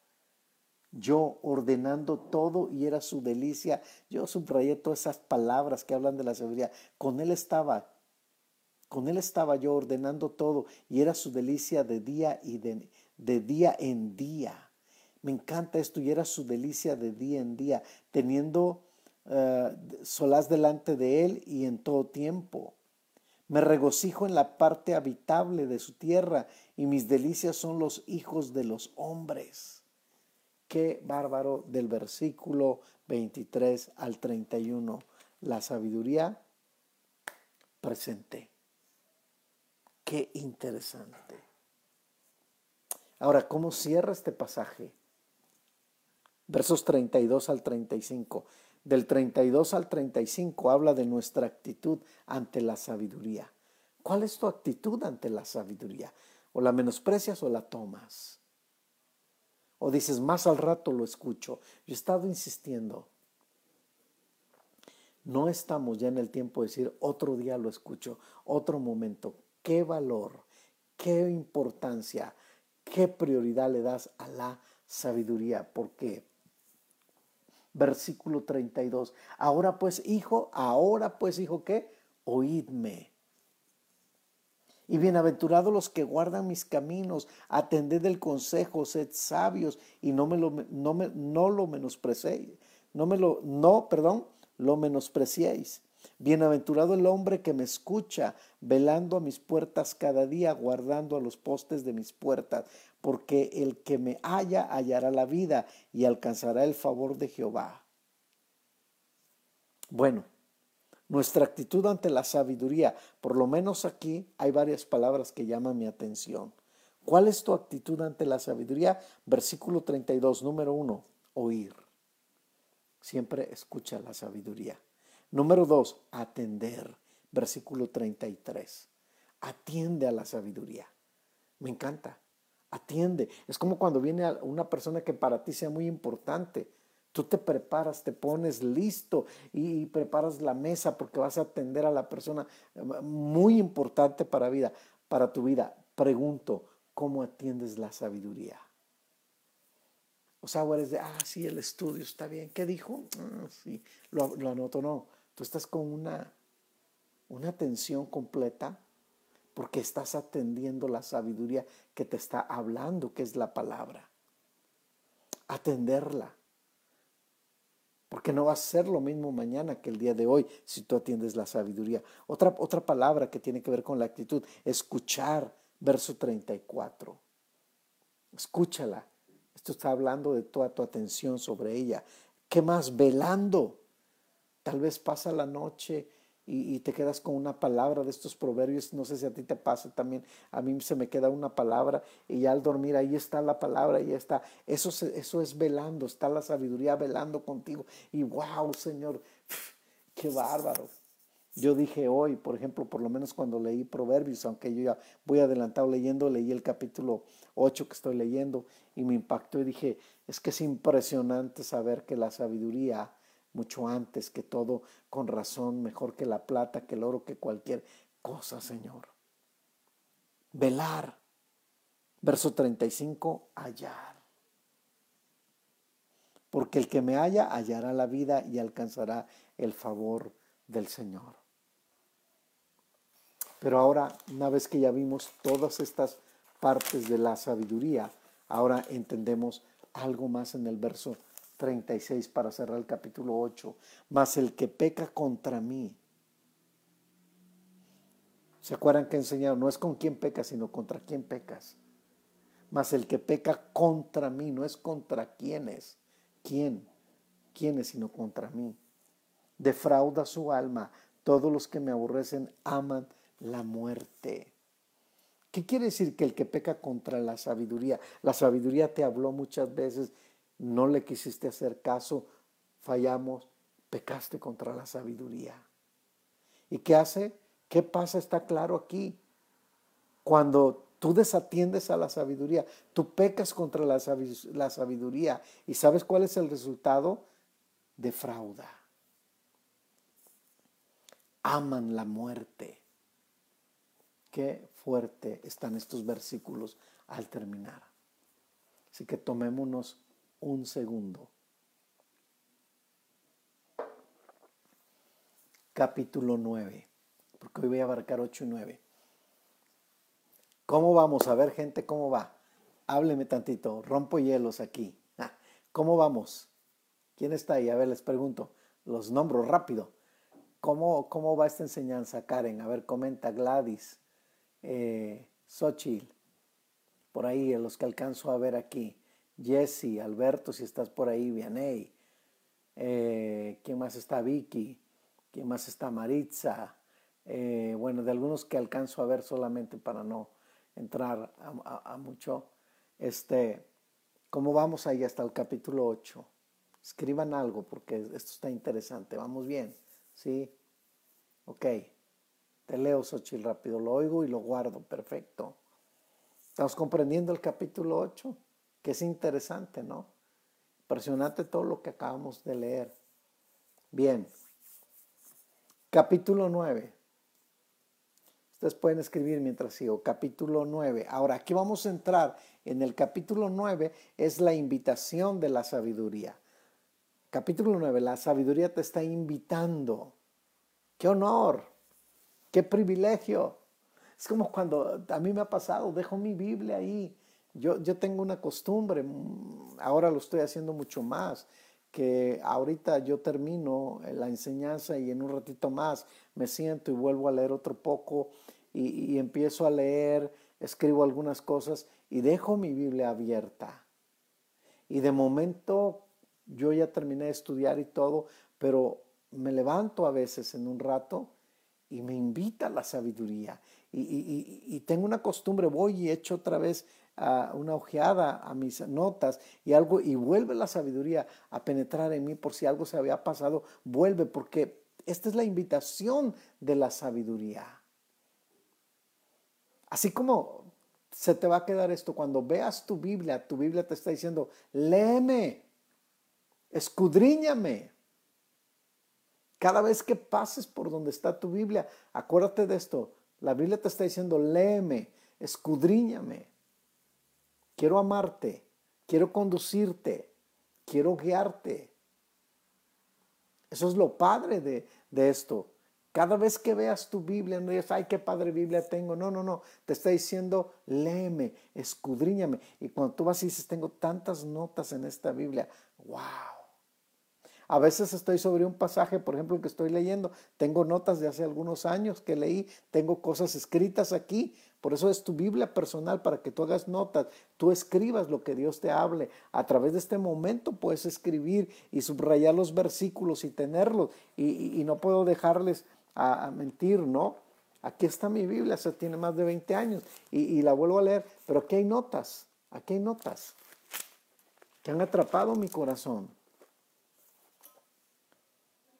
Yo ordenando todo y era su delicia. Yo subrayé todas esas palabras que hablan de la sabiduría. Con él estaba. Con él estaba yo ordenando todo y era su delicia de día y de, de día en día. Me encanta esto y era su delicia de día en día, teniendo uh, solaz delante de él y en todo tiempo. Me regocijo en la parte habitable de su tierra y mis delicias son los hijos de los hombres. Qué bárbaro del versículo 23 al 31. La sabiduría presente. Qué interesante. Ahora, ¿cómo cierra este pasaje? Versos 32 al 35. Del 32 al 35 habla de nuestra actitud ante la sabiduría. ¿Cuál es tu actitud ante la sabiduría? ¿O la menosprecias o la tomas? O dices, más al rato lo escucho. Yo he estado insistiendo. No estamos ya en el tiempo de decir, otro día lo escucho, otro momento. ¿Qué valor, qué importancia, qué prioridad le das a la sabiduría? Porque versículo 32. Ahora pues, hijo, ahora pues, hijo, ¿qué? Oídme. Y bienaventurados los que guardan mis caminos, atended el consejo, sed sabios y no me lo, no me, no lo menospreciéis. No me lo, no, perdón, lo menospreciéis. Bienaventurado el hombre que me escucha, velando a mis puertas cada día, guardando a los postes de mis puertas, porque el que me halla hallará la vida y alcanzará el favor de Jehová. Bueno, nuestra actitud ante la sabiduría, por lo menos aquí hay varias palabras que llaman mi atención. ¿Cuál es tu actitud ante la sabiduría? Versículo 32, número 1, oír. Siempre escucha la sabiduría. Número dos, atender. Versículo 33. Atiende a la sabiduría. Me encanta. Atiende. Es como cuando viene una persona que para ti sea muy importante. Tú te preparas, te pones listo y, preparas la mesa porque vas a atender a la persona eh, muy importante para vida, para tu vida. Pregunto, ¿cómo atiendes la sabiduría? O sea, eres de, ah, sí, el estudio está bien. ¿Qué dijo? Ah, sí, lo, lo anoto, no. Tú estás con una, una atención completa porque estás atendiendo la sabiduría que te está hablando, que es la palabra. Atenderla. Porque no va a ser lo mismo mañana que el día de hoy si tú atiendes la sabiduría. Otra, otra palabra que tiene que ver con la actitud, escuchar, verso 34. Escúchala. Esto está hablando de toda tu atención sobre ella. ¿Qué más? Velando. Tal vez pasa la noche y, te quedas con una palabra de estos proverbios. No sé si a ti te pasa también. A mí se me queda una palabra y al dormir ahí está la palabra, ahí está. Eso, eso es velando, está la sabiduría velando contigo. Y wow, Señor, qué bárbaro. Yo dije hoy, por ejemplo, por lo menos cuando leí Proverbios, aunque yo ya voy adelantado leyendo, leí el capítulo 8 que estoy leyendo y me impactó y dije, es que es impresionante saber que la sabiduría mucho antes que todo, con razón, mejor que la plata, que el oro, que cualquier cosa, Señor. Velar. Verso 35, hallar. Porque el que me halla hallará la vida y alcanzará el favor del Señor. Pero ahora, una vez que ya vimos todas estas partes de la sabiduría, ahora entendemos algo más en el verso 36 para cerrar el capítulo 8. Mas el que peca contra mí. ¿Se acuerdan que enseñaron? No es con quién pecas, sino contra quién pecas. Mas el que peca contra mí, no es contra quiénes. ¿Quién? ¿Quiénes? Sino contra mí. Defrauda su alma. Todos los que me aborrecen aman la muerte. ¿Qué quiere decir que el que peca contra la sabiduría? La sabiduría te habló muchas veces no le quisiste hacer caso, fallamos, pecaste contra la sabiduría. ¿Y qué hace? ¿Qué pasa? Está claro aquí. Cuando tú desatiendes a la sabiduría, tú pecas contra la, sabiduría. ¿Y sabes cuál es el resultado? Defrauda. Aman la muerte. Qué fuerte están estos versículos al terminar. Así que tomémonos un segundo. Capítulo 9, porque hoy voy a abarcar 8 y 9. ¿Cómo vamos? A ver, gente, ¿cómo va? Hábleme tantito, rompo hielos aquí. Ah, ¿Cómo vamos? ¿Quién está ahí? A ver, les pregunto. Los nombro rápido. ¿Cómo, cómo va esta enseñanza, Karen? A ver, comenta Gladys, eh, Xochitl, por ahí, los que alcanzo a ver aquí. Jesse, Alberto, si estás por ahí, Vianey. Eh, ¿Quién más está? Vicky. ¿Quién más está? Maritza. Eh, bueno, de algunos que alcanzo a ver solamente para no entrar a, mucho. Este, ¿Cómo vamos ahí hasta el capítulo 8? Escriban algo porque esto está interesante. Vamos bien. ¿Sí? Ok. Te leo, Xochitl, rápido. Lo oigo y lo guardo. Perfecto. ¿Estamos comprendiendo el capítulo 8? Que es interesante, ¿no? Impresionante todo lo que acabamos de leer. Bien. Capítulo 9. Ustedes pueden escribir mientras sigo. Capítulo 9. Ahora, aquí vamos a entrar en el capítulo 9. Es la invitación de la sabiduría. Capítulo 9. La sabiduría te está invitando. Qué honor. Qué privilegio. Es como cuando a mí me ha pasado, dejo mi Biblia ahí. Yo, yo tengo una costumbre, mm, ahora lo estoy haciendo mucho más, que ahorita yo termino la enseñanza y en un ratito más me siento y vuelvo a leer otro poco y, y empiezo a leer, escribo algunas cosas y dejo mi Biblia abierta. Y de momento yo ya terminé de estudiar y todo, pero me levanto a veces en un rato y me invita a la sabiduría. Y, tengo una costumbre, voy y echo otra vez una ojeada a mis notas y algo, y vuelve la sabiduría a penetrar en mí por si algo se había pasado, vuelve, porque esta es la invitación de la sabiduría. Así como se te va a quedar esto, cuando veas tu Biblia, tu Biblia te está diciendo, léeme, escudriñame. Cada vez que pases por donde está tu Biblia, acuérdate de esto. La Biblia te está diciendo, léeme, escudriñame. Quiero amarte, quiero conducirte, quiero guiarte. Eso es lo padre de, de esto. Cada vez que veas tu Biblia, no digas, ay, qué padre Biblia tengo. No, no, no. Te está diciendo, léeme, escudriñame. Y cuando tú vas y dices, tengo tantas notas en esta Biblia, wow. A veces estoy sobre un pasaje, por ejemplo, que estoy leyendo. Tengo notas de hace algunos años que leí, tengo cosas escritas aquí. Por eso es tu Biblia personal para que tú hagas notas, tú escribas lo que Dios te hable. A través de este momento puedes escribir y subrayar los versículos y tenerlos. Y, no puedo dejarles a, mentir, ¿no? Aquí está mi Biblia, se tiene más de 20 años y, y la vuelvo a leer, pero aquí hay notas, aquí hay notas que han atrapado mi corazón.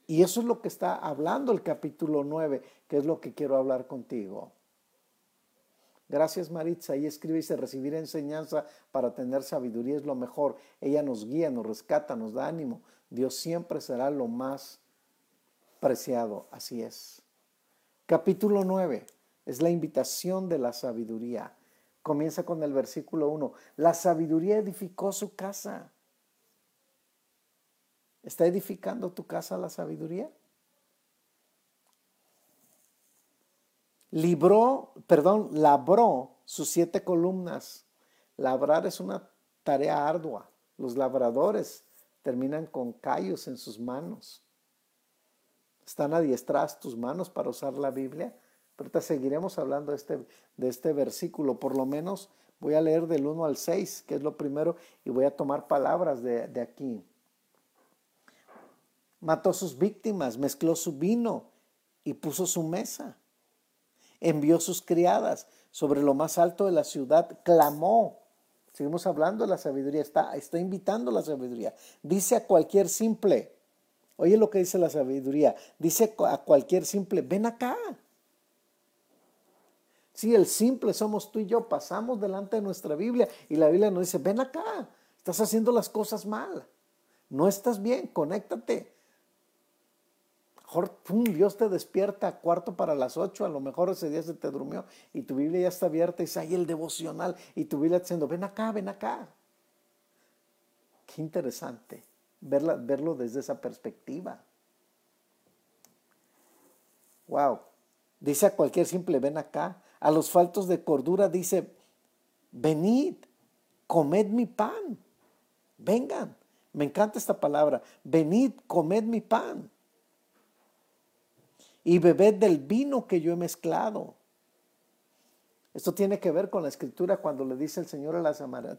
Y eso es lo que está hablando el capítulo 9, que es lo que quiero hablar contigo. Gracias Maritza. Ahí escribe dice, recibir enseñanza para tener sabiduría es lo mejor. Ella nos guía, nos rescata, nos da ánimo. Dios siempre será lo más preciado. Así es. Capítulo 9 es la invitación de la sabiduría. Comienza con el versículo 1. La sabiduría edificó su casa. ¿Está edificando tu casa la sabiduría? Libró, perdón, labró sus siete columnas. Labrar es una tarea ardua. Los labradores terminan con callos en sus manos. Están adiestradas tus manos para usar la Biblia. Pero te seguiremos hablando de este, de este versículo. Por lo menos voy a leer del 1 al 6, que es lo primero, y voy a tomar palabras de, de aquí mató sus víctimas, mezcló su vino y puso su mesa. Envió sus criadas sobre lo más alto de la ciudad, clamó. Seguimos hablando de la sabiduría, está, está invitando la sabiduría. Dice a cualquier simple, oye lo que dice la sabiduría, dice a cualquier simple, ven acá. Si el simple somos tú y yo, pasamos delante de nuestra Biblia y la Biblia nos dice, ven acá, estás haciendo las cosas mal, no estás bien, conéctate Dios te despierta cuarto para las ocho, a lo mejor ese día se te durmió y tu Biblia ya está abierta y dice ahí el devocional y tu Biblia diciendo, ven acá, ven acá. Qué interesante verla, verlo desde esa perspectiva. Wow. Dice a cualquier simple, ven acá. A los faltos de cordura dice, venid, comed mi pan. Vengan. Me encanta esta palabra. Venid, comed mi pan. Y bebed del vino que yo he mezclado. Esto tiene que ver con la escritura cuando le dice el Señor a la,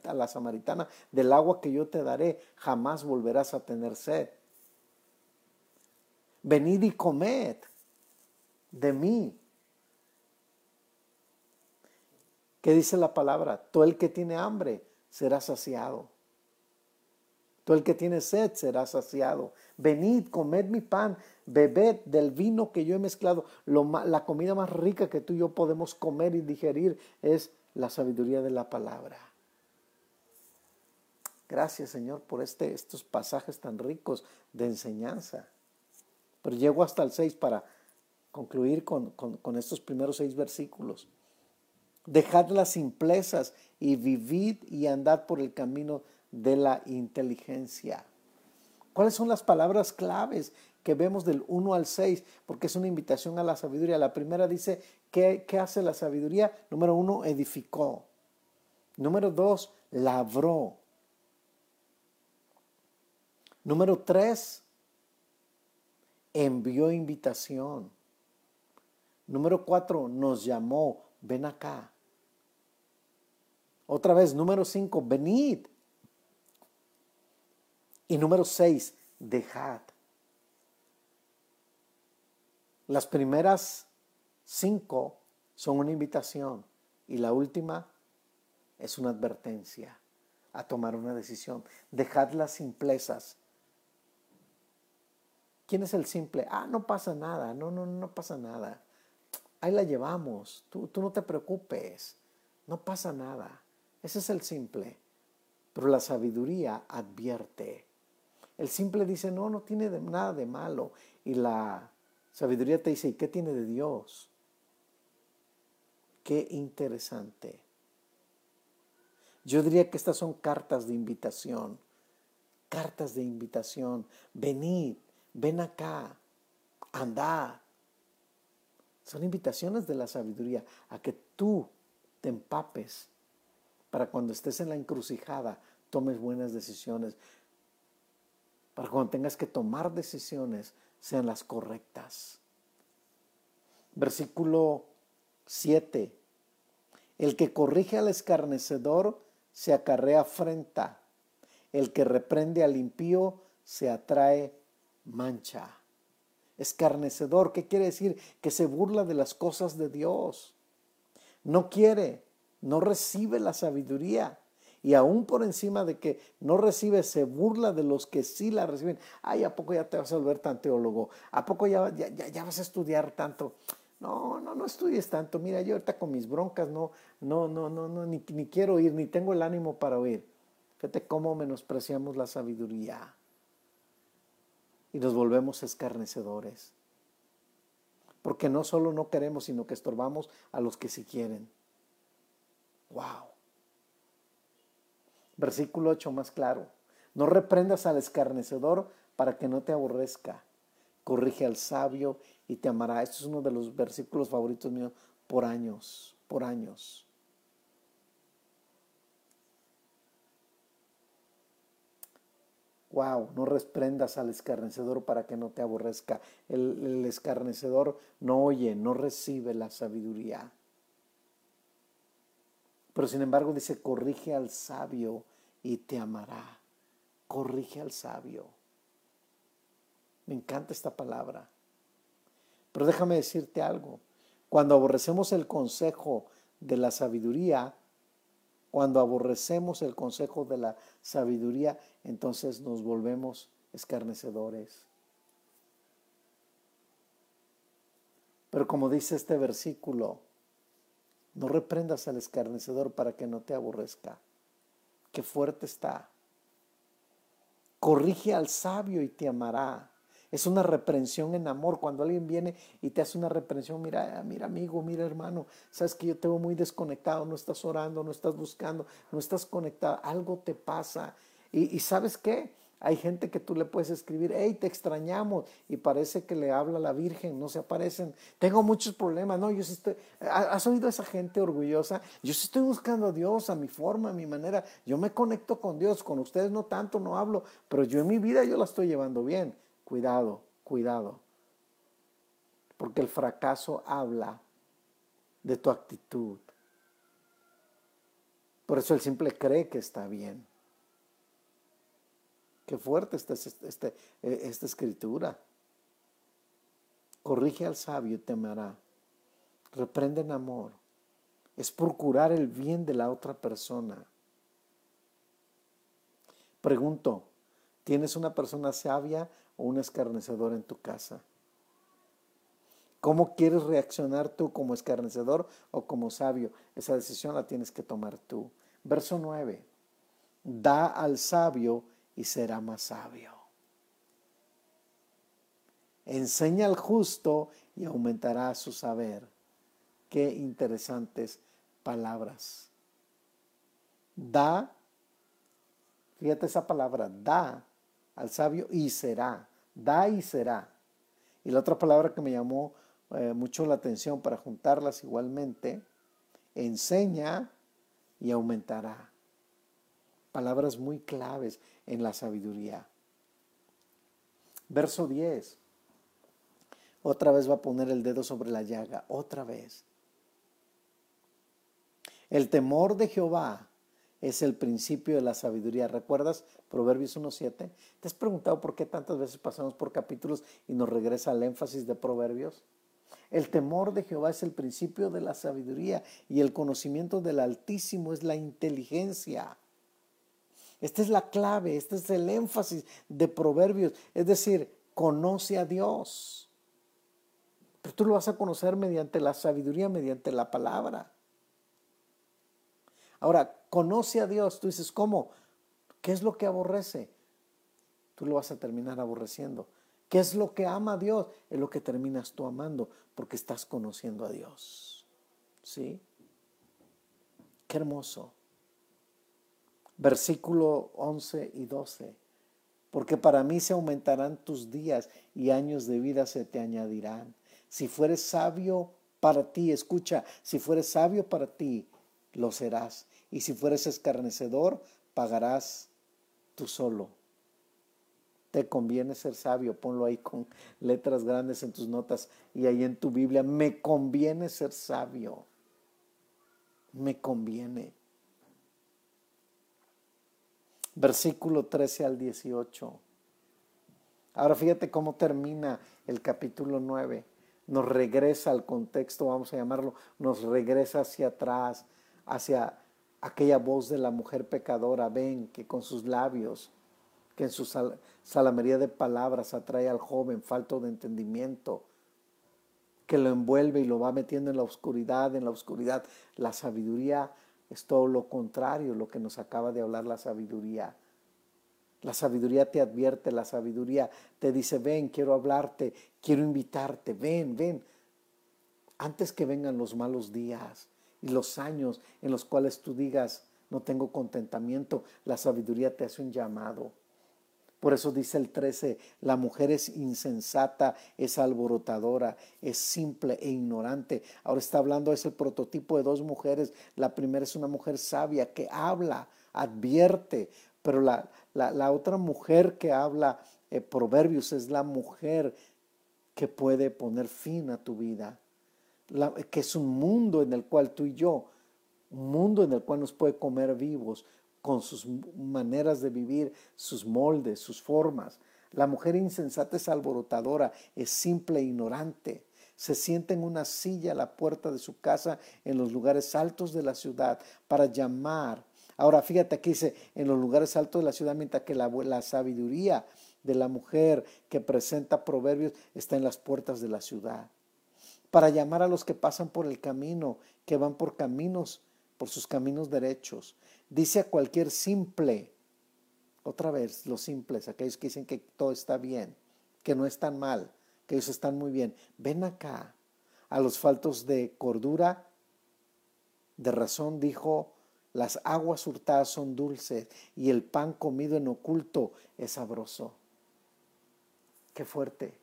a la samaritana, del agua que yo te daré, jamás volverás a tener sed. Venid y comed de mí. ¿Qué dice la palabra? Todo el que tiene hambre será saciado. Todo el que tiene sed será saciado. Venid, comed mi pan, bebed del vino que yo he mezclado. la comida más rica que tú y yo podemos comer y digerir es la sabiduría de la palabra. Gracias Señor por este, estos pasajes tan ricos de enseñanza. Pero llego hasta el 6 para concluir con, con estos primeros seis versículos. Dejad las simplezas y vivid y andad por el camino de la inteligencia. ¿Cuáles son las palabras claves que vemos del 1 al 6? Porque es una invitación a la sabiduría. La primera dice, ¿qué, hace la sabiduría? Número uno, edificó. Número dos, labró. Número tres, envió invitación. Número cuatro, nos llamó, ven acá. Otra vez, número cinco, venid. Y número seis, dejad. Las primeras cinco son una invitación y la última es una advertencia a tomar una decisión. Dejad las simplezas. ¿Quién es el simple? Ah, no pasa nada, no, no, no pasa nada. Ahí la llevamos, tú, tú no te preocupes, no pasa nada. Ese es el simple. Pero la sabiduría advierte. El simple dice, no, no tiene nada de malo. Y la sabiduría te dice, ¿y qué tiene de Dios? Qué interesante. Yo diría que estas son cartas de invitación. Cartas de invitación. Venid, ven acá, andad. Son invitaciones de la sabiduría a que tú te empapes para cuando estés en la encrucijada tomes buenas decisiones para cuando tengas que tomar decisiones sean las correctas. Versículo 7. El que corrige al escarnecedor se acarrea afrenta. El que reprende al impío se atrae mancha. Escarnecedor, ¿qué quiere decir? Que se burla de las cosas de Dios. No quiere, no recibe la sabiduría y aún por encima de que no recibe, se burla de los que sí la reciben. Ay, ¿a poco ya te vas a volver tan teólogo? ¿A poco ya, ya, vas a estudiar tanto? No, no, no estudies tanto. Mira, yo ahorita con mis broncas no, no, no, no, no ni, ni quiero oír, ni tengo el ánimo para oír. Fíjate cómo menospreciamos la sabiduría y nos volvemos escarnecedores. Porque no solo no queremos, sino que estorbamos a los que sí quieren. ¡Wow! Versículo 8 más claro. No reprendas al escarnecedor para que no te aborrezca. Corrige al sabio y te amará. Este es uno de los versículos favoritos míos por años, por años. Wow, no reprendas al escarnecedor para que no te aborrezca. El, el, escarnecedor no oye, no recibe la sabiduría. Pero sin embargo dice, corrige al sabio y te amará. Corrige al sabio. Me encanta esta palabra. Pero déjame decirte algo. Cuando aborrecemos el consejo de la sabiduría, cuando aborrecemos el consejo de la sabiduría, entonces nos volvemos escarnecedores. Pero como dice este versículo, no reprendas al escarnecedor para que no te aborrezca. Qué fuerte está. Corrige al sabio y te amará. Es una reprensión en amor. Cuando alguien viene y te hace una reprensión, mira, mira amigo, mira hermano, sabes que yo te veo muy desconectado, no estás orando, no estás buscando, no estás conectado, algo te pasa. Y, sabes qué? Hay gente que tú le puedes escribir, hey, te extrañamos, y parece que le habla la Virgen, no se aparecen. Tengo muchos problemas, no, yo sí estoy. ¿Has oído a esa gente orgullosa? Yo sí estoy buscando a Dios, a mi forma, a mi manera. Yo me conecto con Dios, con ustedes no tanto, no hablo, pero yo en mi vida yo la estoy llevando bien. Cuidado, cuidado. Porque el fracaso habla de tu actitud. Por eso él simple cree que está bien. Qué fuerte este, este, esta escritura. Corrige al sabio y temerá. Reprende en amor. Es procurar el bien de la otra persona. Pregunto, ¿tienes una persona sabia o un escarnecedor en tu casa? ¿Cómo quieres reaccionar tú como escarnecedor o como sabio? Esa decisión la tienes que tomar tú. Verso 9. Da al sabio y será más sabio. Enseña al justo y aumentará su saber. Qué interesantes palabras. Da, fíjate esa palabra, da al sabio y será. Da y será. Y la otra palabra que me llamó eh, mucho la atención para juntarlas igualmente, enseña y aumentará. Palabras muy claves en la sabiduría. Verso 10. Otra vez va a poner el dedo sobre la llaga, otra vez. El temor de Jehová es el principio de la sabiduría. ¿Recuerdas Proverbios 1.7? ¿Te has preguntado por qué tantas veces pasamos por capítulos y nos regresa el énfasis de Proverbios? El temor de Jehová es el principio de la sabiduría y el conocimiento del Altísimo es la inteligencia. Esta es la clave, este es el énfasis de Proverbios, es decir, conoce a Dios. Pero tú lo vas a conocer mediante la sabiduría, mediante la palabra. Ahora, conoce a Dios, tú dices, ¿cómo? ¿Qué es lo que aborrece? Tú lo vas a terminar aborreciendo. ¿Qué es lo que ama a Dios? Es lo que terminas tú amando porque estás conociendo a Dios. ¿Sí? Qué hermoso. Versículo 11 y 12. Porque para mí se aumentarán tus días y años de vida se te añadirán. Si fueres sabio para ti, escucha, si fueres sabio para ti, lo serás. Y si fueres escarnecedor, pagarás tú solo te conviene ser sabio, ponlo ahí con letras grandes en tus notas y ahí en tu Biblia, me conviene ser sabio, me conviene. Versículo 13 al 18. Ahora fíjate cómo termina el capítulo 9. Nos regresa al contexto, vamos a llamarlo, nos regresa hacia atrás, hacia aquella voz de la mujer pecadora, ven que con sus labios que en su salamería de palabras atrae al joven falto de entendimiento, que lo envuelve y lo va metiendo en la oscuridad, en la oscuridad. La sabiduría es todo lo contrario, lo que nos acaba de hablar la sabiduría. La sabiduría te advierte, la sabiduría te dice, ven, quiero hablarte, quiero invitarte, ven, ven. Antes que vengan los malos días y los años en los cuales tú digas, no tengo contentamiento, la sabiduría te hace un llamado. Por eso dice el 13, la mujer es insensata, es alborotadora, es simple e ignorante. Ahora está hablando, es el prototipo de dos mujeres. La primera es una mujer sabia que habla, advierte, pero la, la, otra mujer que habla eh, proverbios es la mujer que puede poner fin a tu vida, que es un mundo en el cual tú y yo, un mundo en el cual nos puede comer vivos, con sus maneras de vivir, sus moldes, sus formas. La mujer insensata es alborotadora, es simple e ignorante. Se sienta en una silla a la puerta de su casa en los lugares altos de la ciudad para llamar. Ahora fíjate aquí dice en los lugares altos de la ciudad, mientras que la, la sabiduría de la mujer que presenta proverbios está en las puertas de la ciudad. Para llamar a los que pasan por el camino, que van por caminos, por sus caminos derechos dice a cualquier simple, otra vez los simples, aquellos que dicen que todo está bien, que no están mal, que ellos están muy bien, ven acá. A los faltos de cordura, de razón, dijo las aguas hurtadas son dulces y el pan comido en oculto es sabroso. Qué fuerte.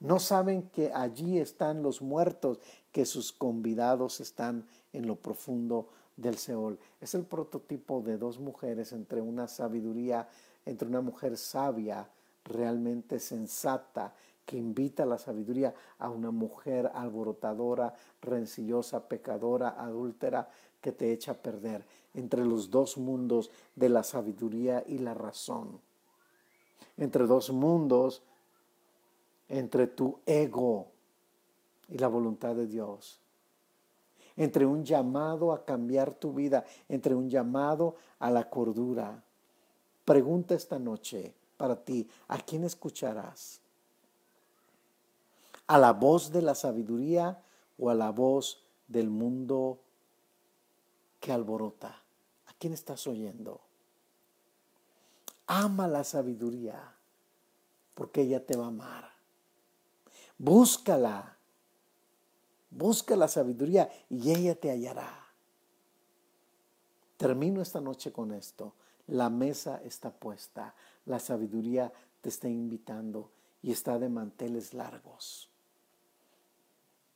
No saben que allí están los muertos, que sus convidados están en lo profundo del Seol. Es el prototipo de dos mujeres entre una sabiduría, entre una mujer sabia, realmente sensata, que invita a la sabiduría a una mujer alborotadora, rencillosa, pecadora, adúltera, que te echa a perder entre los dos mundos de la sabiduría y la razón. Entre dos mundos, entre tu ego y la voluntad de Dios. Entre un llamado a cambiar tu vida, entre un llamado a la cordura. Pregunta esta noche para ti, ¿a quién escucharás? ¿A la voz de la sabiduría o a la voz del mundo que alborota. ¿A quién estás oyendo? Ama la sabiduría, porque ella te va a amar. Búscala. Busca la sabiduría y ella te hallará. Termino esta noche con esto. La mesa está puesta. La sabiduría te está invitando y está de manteles largos.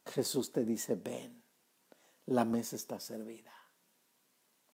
Jesús te dice, ven, la mesa está servida.